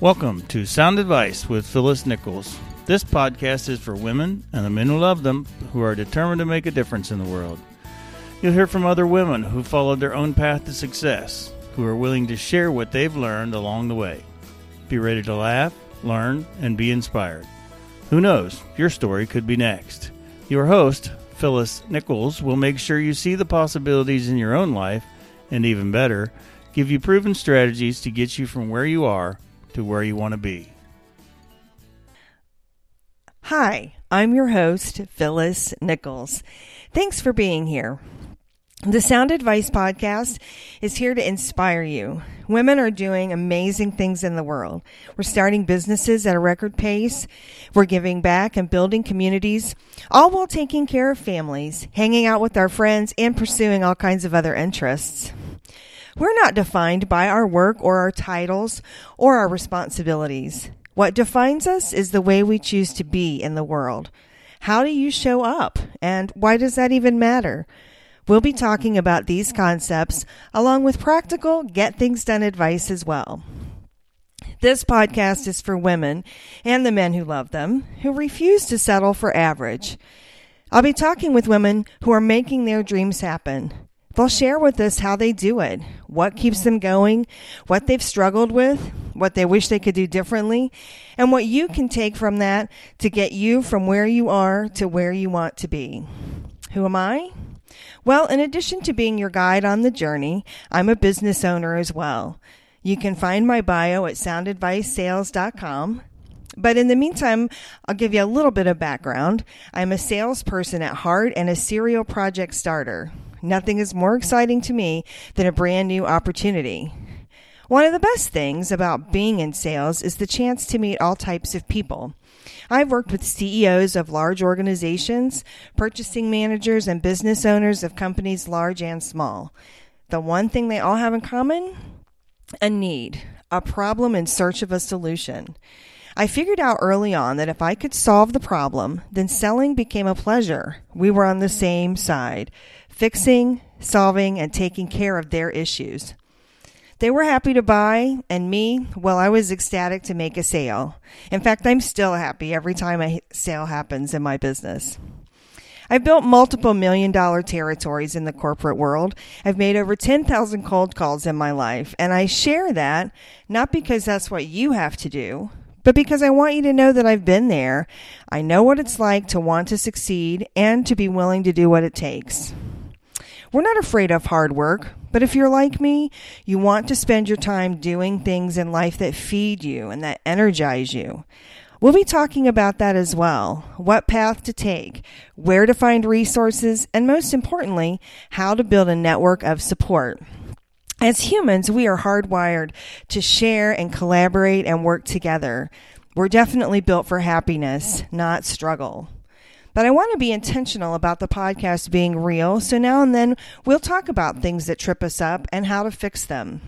Welcome to Sound Advice with Phyllis Nichols. This podcast is for women and the men who love them who are determined to make a difference in the world. You'll hear from other women who followed their own path to success, who are willing to share what they've learned along the way. Be ready to laugh, learn, and be inspired. Who knows, your story could be next. Your host, Phyllis Nichols, will make sure you see the possibilities in your own life, and even better, give you proven strategies to get you from where you are to where you want to be. Hi, I'm your host, Phyllis Nichols. Thanks for being here. The Sound Advice Podcast is here to inspire you. Women are doing amazing things in the world. We're starting businesses at a record pace. We're giving back and building communities, all while taking care of families, hanging out with our friends, and pursuing all kinds of other interests. We're not defined by our work or our titles or our responsibilities. What defines us is the way we choose to be in the world. How do you show up? And why does that even matter? We'll be talking about these concepts along with practical get things done advice as well. This podcast is for women and the men who love them who refuse to settle for average. I'll be talking with women who are making their dreams happen They'll share with us how they do it, what keeps them going, what they've struggled with, what they wish they could do differently, and what you can take from that to get you from where you are to where you want to be. Who am I? Well, in addition to being your guide on the journey, I'm a business owner as well. You can find my bio at soundadvicesales.com. But in the meantime, I'll give you a little bit of background. I'm a salesperson at heart and a serial project starter. Nothing is more exciting to me than a brand new opportunity. One of the best things about being in sales is the chance to meet all types of people. I've worked with CEOs of large organizations, purchasing managers, and business owners of companies large and small. The one thing they all have in common? A need, a problem in search of a solution. I figured out early on that if I could solve the problem, then selling became a pleasure. We were on the same side fixing, solving, and taking care of their issues. They were happy to buy, and me, well, I was ecstatic to make a sale. In fact, I'm still happy every time a sale happens in my business. I've built multiple million dollar territories in the corporate world. I've made over 10,000 cold calls in my life, and I share that not because that's what you have to do, but because I want you to know that I've been there. I know what it's like to want to succeed and to be willing to do what it takes. We're not afraid of hard work, but if you're like me, you want to spend your time doing things in life that feed you and that energize you. We'll be talking about that as well. What path to take, where to find resources, and most importantly, how to build a network of support. As humans, we are hardwired to share and collaborate and work together. We're definitely built for happiness, not struggle. But I want to be intentional about the podcast being real. So now and then we'll talk about things that trip us up and how to fix them.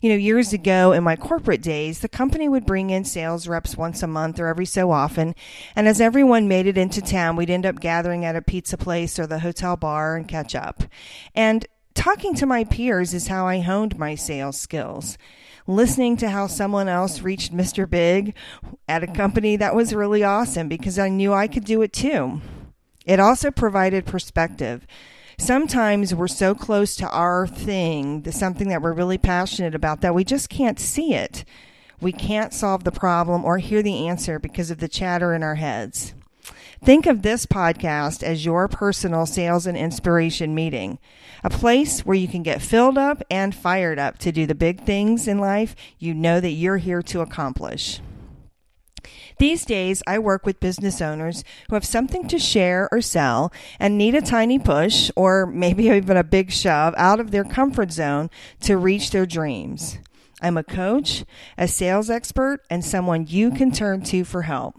You know, years ago in my corporate days, the company would bring in sales reps once a month or every so often. And as everyone made it into town, we'd end up gathering at a pizza place or the hotel bar and catch up. And talking to my peers is how I honed my sales skills listening to how someone else reached Mr. Big at a company that was really awesome because I knew I could do it too. It also provided perspective. Sometimes we're so close to our thing, the something that we're really passionate about, that we just can't see it. We can't solve the problem or hear the answer because of the chatter in our heads. Think of this podcast as your personal sales and inspiration meeting, a place where you can get filled up and fired up to do the big things in life you know that you're here to accomplish. These days, I work with business owners who have something to share or sell and need a tiny push or maybe even a big shove out of their comfort zone to reach their dreams. I'm a coach, a sales expert, and someone you can turn to for help.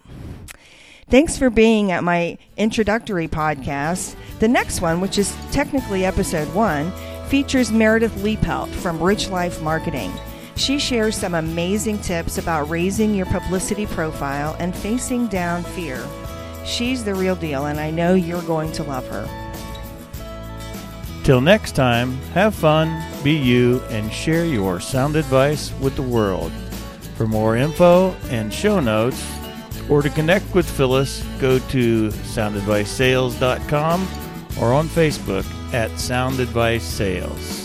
Thanks for being at my introductory podcast. The next one, which is technically episode one, features Meredith Liepelt from Rich Life Marketing. She shares some amazing tips about raising your publicity profile and facing down fear. She's the real deal, and I know you're going to love her. Till next time, have fun, be you, and share your sound advice with the world. For more info and show notes, or to connect with Phyllis, go to soundadvicesales.com or on Facebook at Sound Advice Sales.